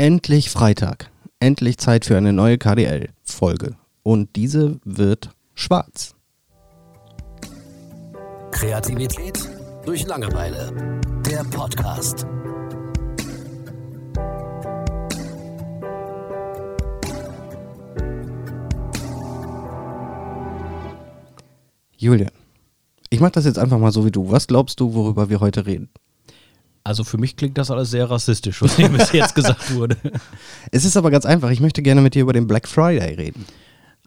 endlich Freitag. Endlich Zeit für eine neue KDL-Folge. Und diese wird schwarz. Kreativität durch Langeweile. Der Podcast. Julian, ich mache das jetzt einfach mal so wie du. Was glaubst du, worüber wir heute reden? Also für mich klingt das alles sehr rassistisch, was hier bis jetzt gesagt wurde. Es ist aber ganz einfach. Ich möchte gerne mit dir über den Black Friday reden.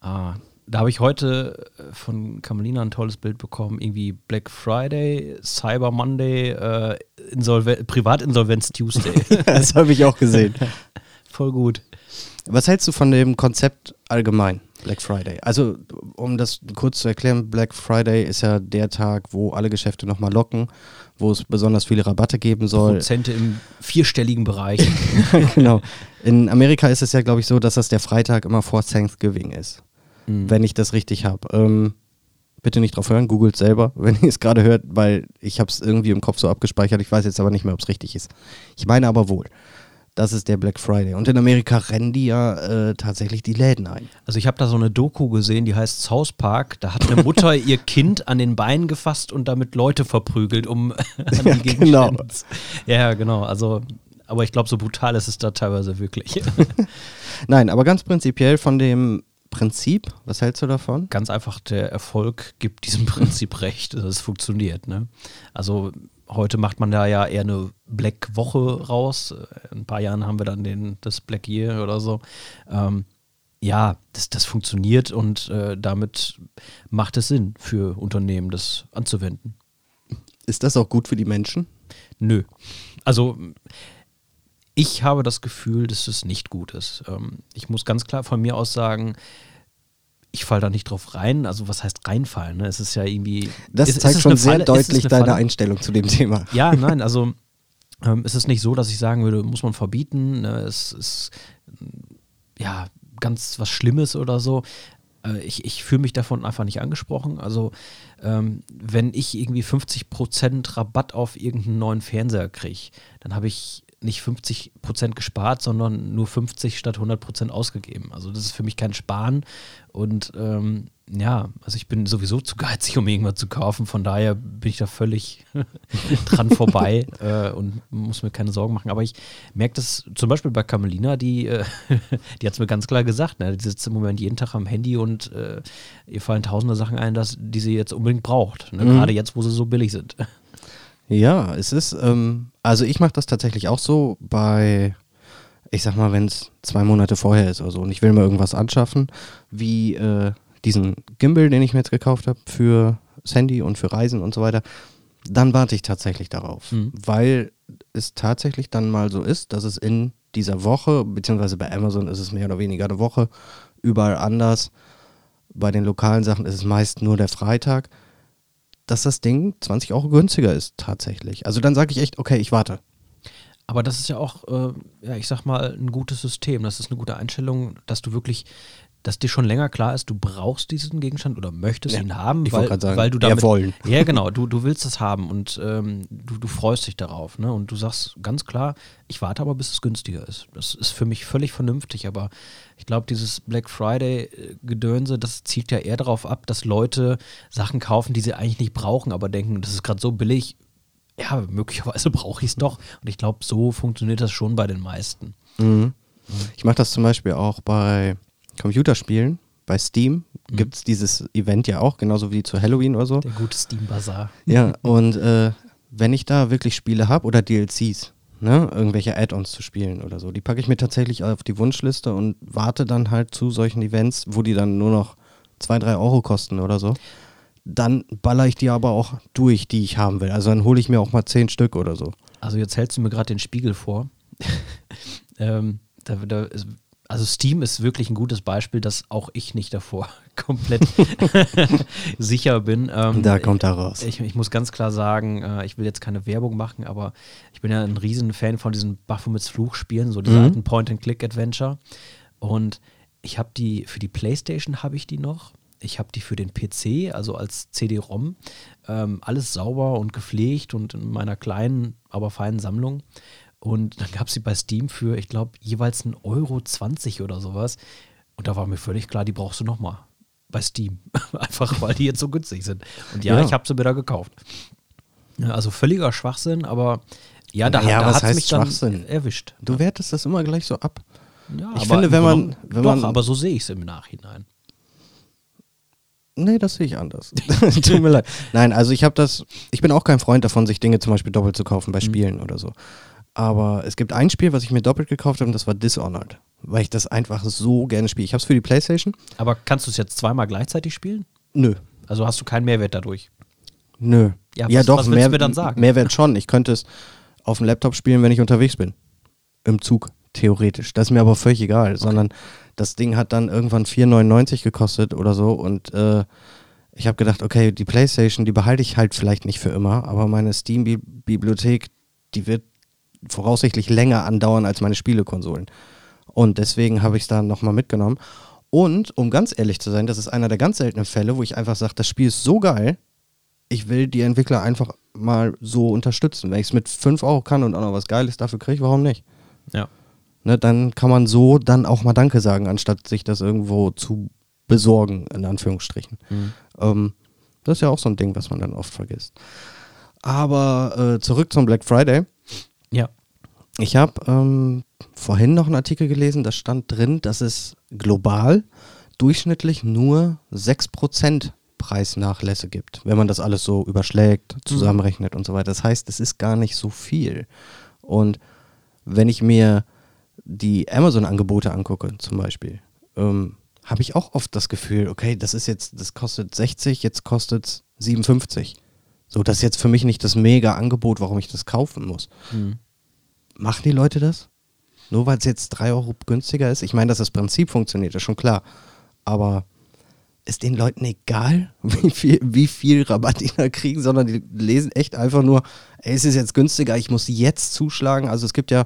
Ah, da habe ich heute äh, von Kamelina ein tolles Bild bekommen. Irgendwie Black Friday, Cyber Monday, äh, Insolven Privatinsolvenz Tuesday. das habe ich auch gesehen. Voll gut. Was hältst du von dem Konzept allgemein, Black Friday? Also, um das kurz zu erklären, Black Friday ist ja der Tag, wo alle Geschäfte nochmal locken, wo es besonders viele Rabatte geben soll. Prozente im vierstelligen Bereich. genau. In Amerika ist es ja, glaube ich, so, dass das der Freitag immer vor Thanksgiving ist. Mhm. Wenn ich das richtig habe. Ähm, bitte nicht drauf hören, googelt selber, wenn ihr es gerade hört, weil ich habe es irgendwie im Kopf so abgespeichert. Ich weiß jetzt aber nicht mehr, ob es richtig ist. Ich meine aber wohl. Das ist der Black Friday. Und in Amerika rennen die ja äh, tatsächlich die Läden ein. Also ich habe da so eine Doku gesehen, die heißt South Park. Da hat eine Mutter ihr Kind an den Beinen gefasst und damit Leute verprügelt, um an die ja, genau. Ja, genau. Also, aber ich glaube, so brutal ist es da teilweise wirklich. Nein, aber ganz prinzipiell von dem Prinzip, was hältst du davon? Ganz einfach, der Erfolg gibt diesem Prinzip recht, dass es funktioniert. Ne? Also heute macht man da ja eher eine Black-Woche raus. In ein paar Jahren haben wir dann den, das Black Year oder so. Ähm, ja, das, das funktioniert und äh, damit macht es Sinn für Unternehmen, das anzuwenden. Ist das auch gut für die Menschen? Nö. Also ich habe das Gefühl, dass es nicht gut ist. Ähm, ich muss ganz klar von mir aus sagen, ich falle da nicht drauf rein. Also was heißt reinfallen? Ne? Es ist ja irgendwie. Das ist, zeigt ist schon sehr Falle? deutlich deine Falle? Einstellung zu dem Thema. Ja, nein, also ähm, es ist nicht so, dass ich sagen würde, muss man verbieten. Ne? Es ist ja ganz was Schlimmes oder so. Äh, ich, ich fühle mich davon einfach nicht angesprochen. Also ähm, wenn ich irgendwie 50% Rabatt auf irgendeinen neuen Fernseher kriege, dann habe ich nicht 50 Prozent gespart, sondern nur 50 statt 100 Prozent ausgegeben. Also das ist für mich kein Sparen. Und ähm, ja, also ich bin sowieso zu geizig, um irgendwas zu kaufen. Von daher bin ich da völlig dran vorbei äh, und muss mir keine Sorgen machen. Aber ich merke das zum Beispiel bei Camelina, die, äh, die hat es mir ganz klar gesagt. Ne? Die sitzt im Moment jeden Tag am Handy und äh, ihr fallen tausende Sachen ein, dass, die sie jetzt unbedingt braucht. Ne? Mhm. Gerade jetzt, wo sie so billig sind. Ja, es ist, ähm, also ich mache das tatsächlich auch so bei, ich sag mal, wenn es zwei Monate vorher ist oder so und ich will mir irgendwas anschaffen, wie äh, diesen Gimbal, den ich mir jetzt gekauft habe für Sandy und für Reisen und so weiter, dann warte ich tatsächlich darauf, mhm. weil es tatsächlich dann mal so ist, dass es in dieser Woche, beziehungsweise bei Amazon ist es mehr oder weniger eine Woche, überall anders. Bei den lokalen Sachen ist es meist nur der Freitag dass das Ding 20 Euro günstiger ist, tatsächlich. Also dann sage ich echt, okay, ich warte. Aber das ist ja auch, äh, ja, ich sag mal, ein gutes System. Das ist eine gute Einstellung, dass du wirklich dass dir schon länger klar ist, du brauchst diesen Gegenstand oder möchtest ja, ihn haben, weil, sagen, weil du damit wollen. Ja, genau, du, du willst es haben und ähm, du, du freust dich darauf, ne? Und du sagst ganz klar, ich warte aber, bis es günstiger ist. Das ist für mich völlig vernünftig, aber ich glaube, dieses Black Friday-Gedönse, das zielt ja eher darauf ab, dass Leute Sachen kaufen, die sie eigentlich nicht brauchen, aber denken, das ist gerade so billig, ja, möglicherweise brauche ich es doch. Und ich glaube, so funktioniert das schon bei den meisten. Mhm. Ich mache das zum Beispiel auch bei Computerspielen, bei Steam, mhm. gibt es dieses Event ja auch, genauso wie zu Halloween oder so. Der gute Steam Bazaar. Ja, und äh, wenn ich da wirklich Spiele habe oder DLCs, ne, irgendwelche Add-ons zu spielen oder so, die packe ich mir tatsächlich auf die Wunschliste und warte dann halt zu solchen Events, wo die dann nur noch 2, 3 Euro kosten oder so. Dann baller ich die aber auch durch, die ich haben will. Also dann hole ich mir auch mal 10 Stück oder so. Also jetzt hältst du mir gerade den Spiegel vor. ähm, da, da also Steam ist wirklich ein gutes Beispiel, dass auch ich nicht davor komplett sicher bin. Ähm, da kommt er raus. Ich, ich, muss ganz klar sagen, äh, ich will jetzt keine Werbung machen, aber ich bin ja ein riesen Fan von diesen Baphomets Fluch-Spielen, so diese mhm. alten Point-and-Click-Adventure. Und ich habe die, für die Playstation habe ich die noch. Ich habe die für den PC, also als CD-ROM. Ähm, alles sauber und gepflegt und in meiner kleinen, aber feinen Sammlung. Und dann gab es sie bei Steam für, ich glaube, jeweils 1,20 Euro 20 oder sowas. Und da war mir völlig klar, die brauchst du nochmal bei Steam. Einfach weil die jetzt so günstig sind. Und ja, Ja. ich habe sie mir da gekauft. Ja, also völliger Schwachsinn, aber ja, da, Naja, da hat es mich dann erwischt. Du wertest das immer gleich so ab. Ja, Ich aber finde, wenn man- wenn doch, man- aber so sehe ich es im Nachhinein. Nee, das sehe ich anders. Tut mir leid. Nein, also ich habe das, ich bin auch kein Freund davon, sich Dinge zum Beispiel doppelt zu kaufen bei Spielen oder so. Aber es gibt ein Spiel, was ich mir doppelt gekauft habe und das war Dishonored. Weil ich das einfach so gerne spiele. Ich habe es für die Playstation. Aber kannst du es jetzt zweimal gleichzeitig spielen? Nö. Also hast du keinen Mehrwert dadurch? Nö. Ja, Ja, was- doch, was willst mehr, du mir dann sagen? Mehrwert schon. Ich könnte es auf dem Laptop spielen, wenn ich unterwegs bin. Im Zug, theoretisch. Das ist mir aber völlig egal, sondern das Ding hat dann irgendwann 4,99 gekostet oder so und äh, ich habe gedacht, okay, die Playstation, die behalte ich halt vielleicht nicht für immer, aber meine Steam-Bibliothek, die wird voraussichtlich länger andauern als meine Spielekonsolen. Und deswegen habe ich es dann nochmal mitgenommen. Und um ganz ehrlich zu sein, das ist einer der ganz seltenen Fälle, wo ich einfach sage, das Spiel ist so geil, ich will die Entwickler einfach mal so unterstützen. Wenn ich es mit 5 Euro kann und auch noch was Geiles dafür kriege, warum nicht? Ja. Ne, dann kann man so dann auch mal Danke sagen, anstatt sich das irgendwo zu besorgen, in Anführungsstrichen. Ähm, das ist ja auch so ein Ding, was man dann oft vergisst. Aber äh, zurück zum Black Friday. Ja. Ich habe ähm, vorhin noch einen Artikel gelesen, da stand drin, dass es global durchschnittlich nur 6% Preisnachlässe gibt, wenn man das alles so überschlägt, zusammenrechnet und so weiter. Das heißt, es ist gar nicht so viel. Und wenn ich mir die Amazon-Angebote angucke, zum Beispiel, ähm, habe ich auch oft das Gefühl, okay, das ist jetzt, das kostet 60, jetzt kostet es 57. So, das ist jetzt für mich nicht das mega Angebot, warum ich das kaufen muss. Machen die Leute das? Nur weil es jetzt 3 Euro günstiger ist? Ich meine, dass das Prinzip funktioniert, ist schon klar. Aber ist den Leuten egal, wie viel, wie viel Rabatt die da kriegen, sondern die lesen echt einfach nur, ey, es ist jetzt günstiger, ich muss jetzt zuschlagen. Also es gibt ja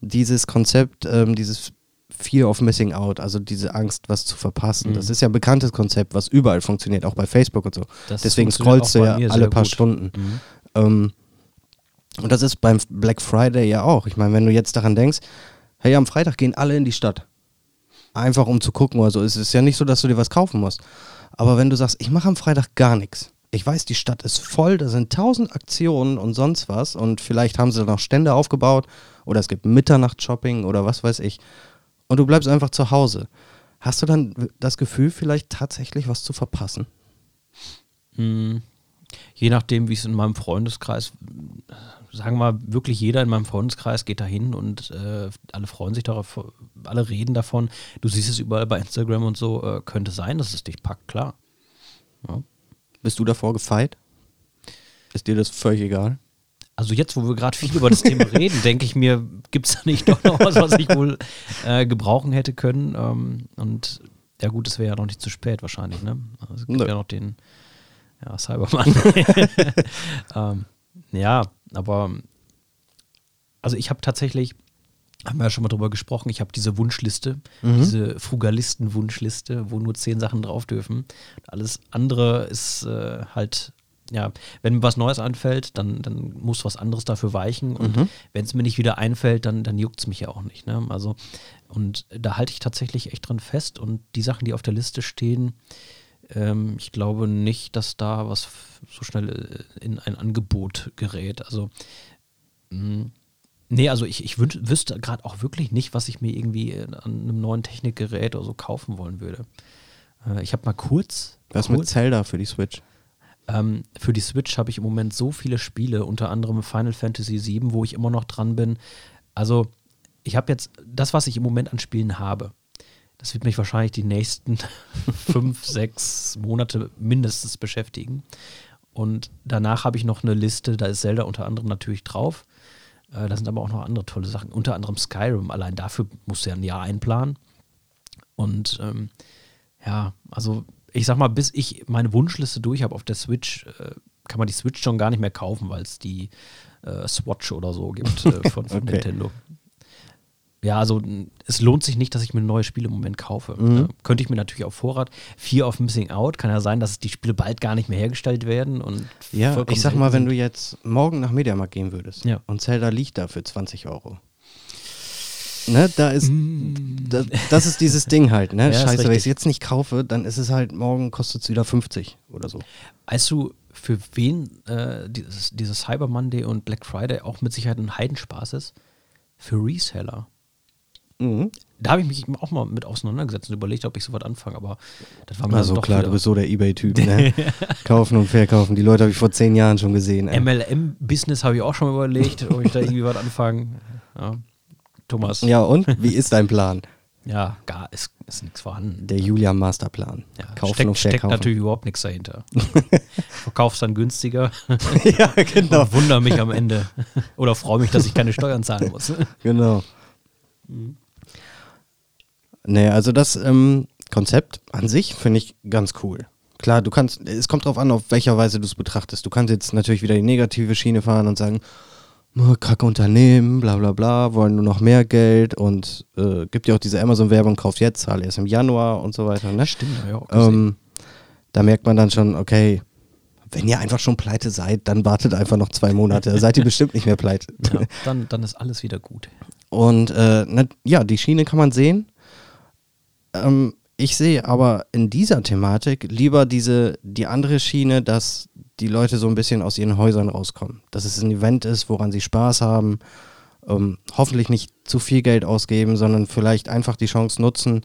dieses Konzept, ähm, dieses Fear of Missing Out, also diese Angst, was zu verpassen. Mhm. Das ist ja ein bekanntes Konzept, was überall funktioniert, auch bei Facebook und so. Das Deswegen scrollst du ja alle paar gut. Stunden. Mhm. Ähm, und das ist beim Black Friday ja auch. Ich meine, wenn du jetzt daran denkst, hey, am Freitag gehen alle in die Stadt. Einfach um zu gucken oder so. Es ist ja nicht so, dass du dir was kaufen musst. Aber wenn du sagst, ich mache am Freitag gar nichts. Ich weiß, die Stadt ist voll, da sind tausend Aktionen und sonst was. Und vielleicht haben sie da noch Stände aufgebaut oder es gibt Mitternacht-Shopping oder was weiß ich. Und du bleibst einfach zu Hause. Hast du dann das Gefühl, vielleicht tatsächlich was zu verpassen? Mm, Je nachdem, wie es in meinem Freundeskreis, sagen wir mal, wirklich jeder in meinem Freundeskreis geht da hin und äh, alle freuen sich darauf, alle reden davon. Du siehst es überall bei Instagram und so, äh, könnte sein, dass es dich packt, klar. Ja. Bist du davor gefeit? Ist dir das völlig egal? Also jetzt, wo wir gerade viel über das Thema reden, denke ich mir, gibt es da nicht doch noch was, was ich wohl äh, gebrauchen hätte können. Ähm, und ja gut, es wäre ja noch nicht zu spät wahrscheinlich, ne? Also es gibt Nö. ja noch den ja, Cyberman. ähm, ja, aber also ich habe tatsächlich, haben wir ja schon mal drüber gesprochen, ich habe diese Wunschliste, diese Frugalisten-Wunschliste, wo nur zehn Sachen drauf dürfen. Alles andere ist äh, halt, ja, wenn mir was Neues anfällt, dann, dann muss was anderes dafür weichen. Und wenn es mir nicht wieder einfällt, dann, dann juckt es mich ja auch nicht. Ne? Also, und da halte ich tatsächlich echt dran fest. Und die Sachen, die auf der Liste stehen, ähm, ich glaube nicht, dass da was so schnell äh, in ein Angebot gerät. Also, mh, nee, also ich, ich wünsch, wüsste gerade auch wirklich nicht, was ich mir irgendwie an einem neuen Technikgerät oder so kaufen wollen würde. Äh, ich habe mal kurz, Was mit kurz Zelda für die Switch? ähm, für die Switch habe ich im Moment so viele Spiele, unter anderem Final Fantasy VII, wo ich immer noch dran bin. Also, ich habe jetzt das, was ich im Moment an Spielen habe. Das wird mich wahrscheinlich die nächsten fünf, sechs Monate mindestens beschäftigen. Und danach habe ich noch eine Liste, da ist Zelda unter anderem natürlich drauf. Äh, da sind aber auch noch andere tolle Sachen, unter anderem Skyrim. Allein dafür musst du ja ein Jahr einplanen. Und ähm, ja, also ich sag mal, bis ich meine Wunschliste durch habe auf der Switch, äh, kann man die Switch schon gar nicht mehr kaufen, weil es die äh, Swatch oder so gibt äh, von, von Okay. Nintendo. Ja, also es lohnt sich nicht, dass ich mir neue Spiele im Moment kaufe. Ne? Könnte ich mir natürlich auf Vorrat. Fear of Missing Out kann ja sein, dass die Spiele bald gar nicht mehr hergestellt werden. Und Ja, ich sag mal, wenn du jetzt morgen nach Mediamarkt gehen würdest Ja. und Zelda liegt da für 20 Euro. Ne, da ist, das, das ist dieses Ding halt, ne? Mm. Ja, Scheiße, wenn ich es jetzt nicht kaufe, dann ist es halt, morgen kostet es wieder 50 oder so. Weißt du, für wen äh, dieses, dieses Cyber Monday und Black Friday auch mit Sicherheit ein Heidenspaß ist? Für Reseller. Mhm. Da habe ich mich auch mal mit auseinandergesetzt und überlegt, ob ich sowas anfange, aber das war mir Also klar, wieder du bist so der Ebay-Typ, ne? Kaufen und verkaufen. Die Leute habe ich vor zehn Jahren schon gesehen. MLM-Business habe ich auch schon mal überlegt, ob ich da irgendwie was anfange. Ja. Thomas. Ja, und? Wie ist dein Plan? Ja, gar ist, ist nichts vorhanden. Der Julian Masterplan. Ja, Kaufen steckt, und steckt verkaufen. natürlich überhaupt nichts dahinter. Verkaufst dann günstiger ja, genau. und wundere mich am Ende. Oder freue mich, dass ich keine Steuern zahlen muss. Genau. Nee, also das ähm, Konzept an sich finde ich ganz cool. Klar, du kannst, es kommt drauf an, auf welcher Weise du es betrachtest. Du kannst jetzt natürlich wieder die negative Schiene fahren und sagen, oh, kacke Unternehmen, bla bla bla, wollen nur noch mehr Geld und äh, gibt ja auch diese Amazon-Werbung, kauft jetzt, zahl erst im Januar und so weiter. Ne? Stimmt, ja. Ähm, da merkt man dann schon, okay, wenn ihr einfach schon pleite seid, dann wartet einfach noch zwei Monate. Seid ihr bestimmt nicht mehr pleite. ja, dann, dann ist alles wieder gut. Und äh, na, ja, die Schiene kann man sehen. Ähm, ich sehe aber in dieser Thematik lieber diese, die andere Schiene, dass die Leute so ein bisschen aus ihren Häusern rauskommen. Dass es ein Event ist, woran sie Spaß haben. Ähm, hoffentlich nicht zu viel Geld ausgeben, sondern vielleicht einfach die Chance nutzen,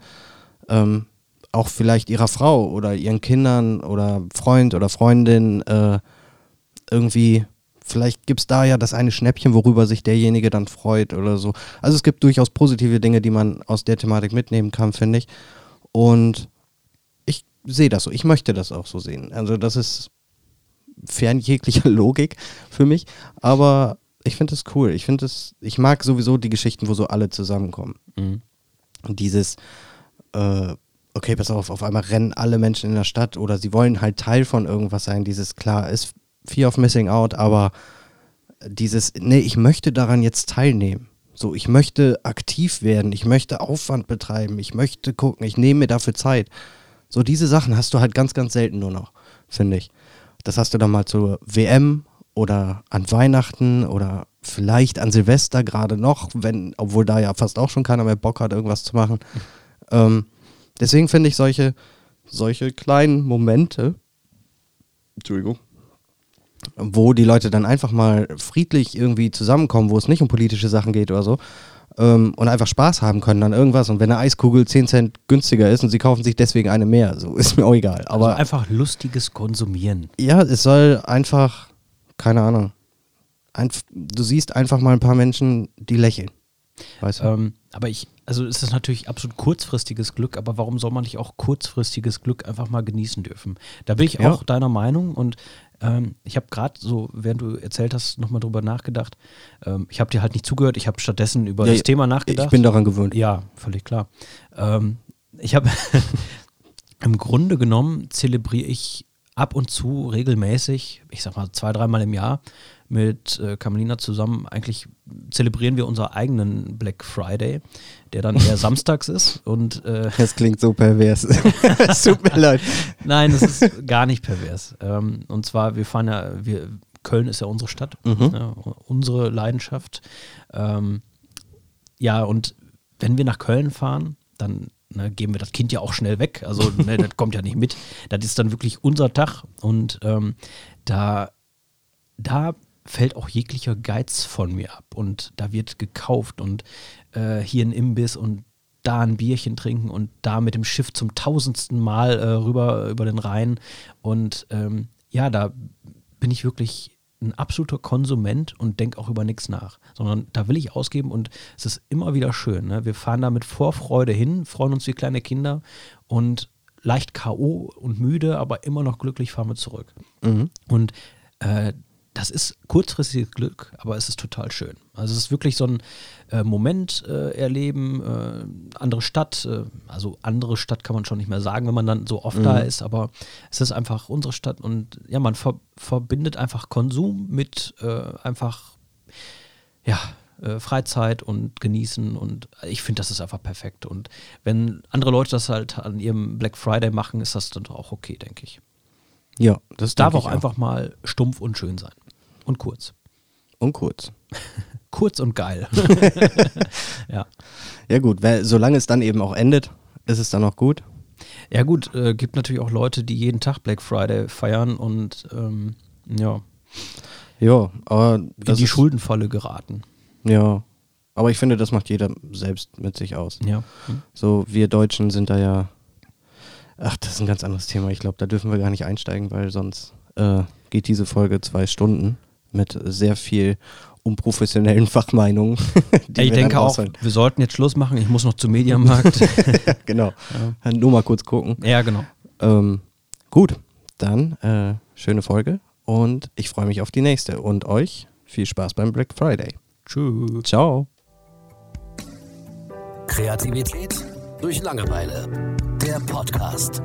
ähm, auch vielleicht ihrer Frau oder ihren Kindern oder Freund oder Freundin äh, irgendwie, vielleicht gibt es da ja das eine Schnäppchen, worüber sich derjenige dann freut oder so. Also es gibt durchaus positive Dinge, die man aus der Thematik mitnehmen kann, finde ich. Und ich sehe das so, ich möchte das auch so sehen. Also das ist fern jeglicher Logik für mich, aber ich finde es cool. Ich finde es, ich mag sowieso die Geschichten, wo so alle zusammenkommen. Mhm. Dieses, äh, okay, pass auf, auf einmal rennen alle Menschen in der Stadt oder sie wollen halt Teil von irgendwas sein. Dieses, klar, ist Fear of Missing Out, aber dieses, nee, ich möchte daran jetzt teilnehmen. So, ich möchte aktiv werden, ich möchte Aufwand betreiben, ich möchte gucken, ich nehme mir dafür Zeit. So, diese Sachen hast du halt ganz, ganz selten nur noch, finde ich. Das hast du dann mal zur WM oder an Weihnachten oder vielleicht an Silvester gerade noch, wenn, obwohl da ja fast auch schon keiner mehr Bock hat, irgendwas zu machen. Ähm, deswegen finde ich solche, solche kleinen Momente, Entschuldigung, wo die Leute dann einfach mal friedlich irgendwie zusammenkommen, wo es nicht um politische Sachen geht oder so, ähm, und einfach Spaß haben können an irgendwas. Und wenn eine Eiskugel 10 Cent günstiger ist und sie kaufen sich deswegen eine mehr, so ist mir auch egal. Aber also einfach lustiges Konsumieren. ja, es soll einfach, keine Ahnung, einf du siehst einfach mal ein paar Menschen, die lächeln. Weißt du? Ähm, aber ich, also es ist natürlich absolut kurzfristiges Glück, aber warum soll man nicht auch kurzfristiges Glück einfach mal genießen dürfen? Da bin ich Ja. auch deiner Meinung und ähm, ich habe gerade so, während du erzählt hast, nochmal drüber nachgedacht. Ähm, ich habe dir halt nicht zugehört, ich habe stattdessen über Ja, das Thema nachgedacht. ich bin daran gewöhnt. Ja, völlig klar. Ähm, ich habe im Grunde genommen zelebriere ich ab und zu regelmäßig, ich sag mal zwei, dreimal im Jahr mit äh, Carmelina zusammen, eigentlich zelebrieren wir unseren eigenen Black Friday, der dann eher samstags ist und äh, Das klingt so pervers. es tut mir leid. Nein, das ist gar nicht pervers. Ähm, und zwar, wir fahren ja, wir, Köln ist ja unsere Stadt, Mhm. ja, unsere Leidenschaft. Ähm, ja, und wenn wir nach Köln fahren, dann ne, geben wir das Kind ja auch schnell weg. Also, ne, das kommt ja nicht mit. Das ist dann wirklich unser Tag. Und ähm, da, da fällt auch jeglicher Geiz von mir ab. Und da wird gekauft und äh, hier ein Imbiss und da ein Bierchen trinken und da mit dem Schiff zum tausendsten Mal äh, rüber über den Rhein. Und ähm, ja, da bin ich wirklich ein absoluter Konsument und denke auch über nichts nach, sondern da will ich ausgeben und es ist immer wieder schön. Ne? Wir fahren da mit Vorfreude hin, freuen uns wie kleine Kinder und leicht K.O. und müde, aber immer noch glücklich fahren wir zurück. Mhm. Und äh, das ist kurzfristiges Glück, aber es ist total schön. Also es ist wirklich so ein äh, Moment äh, erleben, äh, andere Stadt, äh, also andere Stadt kann man schon nicht mehr sagen, wenn man dann so oft da ist, aber es ist einfach unsere Stadt und ja, man ver verbindet einfach Konsum mit äh, einfach, ja, äh, Freizeit und genießen und ich finde, das ist einfach perfekt. Und wenn andere Leute das halt an ihrem Black Friday machen, ist das dann auch okay, denke ich. Ja, das Darf auch ich einfach mal stumpf und schön sein. Und kurz. Und kurz. Kurz und geil. ja. Ja gut, weil, solange es dann eben auch endet, ist es dann auch gut. Ja, gut, äh, gibt natürlich auch Leute, die jeden Tag Black Friday feiern und ähm, ja, Ja, aber in die Schuldenfalle geraten. Ja, aber ich finde, das macht jeder selbst mit sich aus. Ja. Hm. So, wir Deutschen sind da ja. Ach, das ist ein ganz anderes Thema. Ich glaube, da dürfen wir gar nicht einsteigen, weil sonst äh, geht diese Folge zwei Stunden mit sehr viel unprofessionellen Fachmeinungen. die Ja, ich wir denke auch, wir sollten jetzt Schluss machen. Ich muss noch zum Mediamarkt. ja, genau. Nur mal kurz gucken. ja, genau. Ähm, gut, dann äh, schöne Folge und ich freue mich auf die nächste. Und euch viel Spaß beim Black Friday. Tschüss. Ciao. Kreativität durch Langeweile. Der Podcast.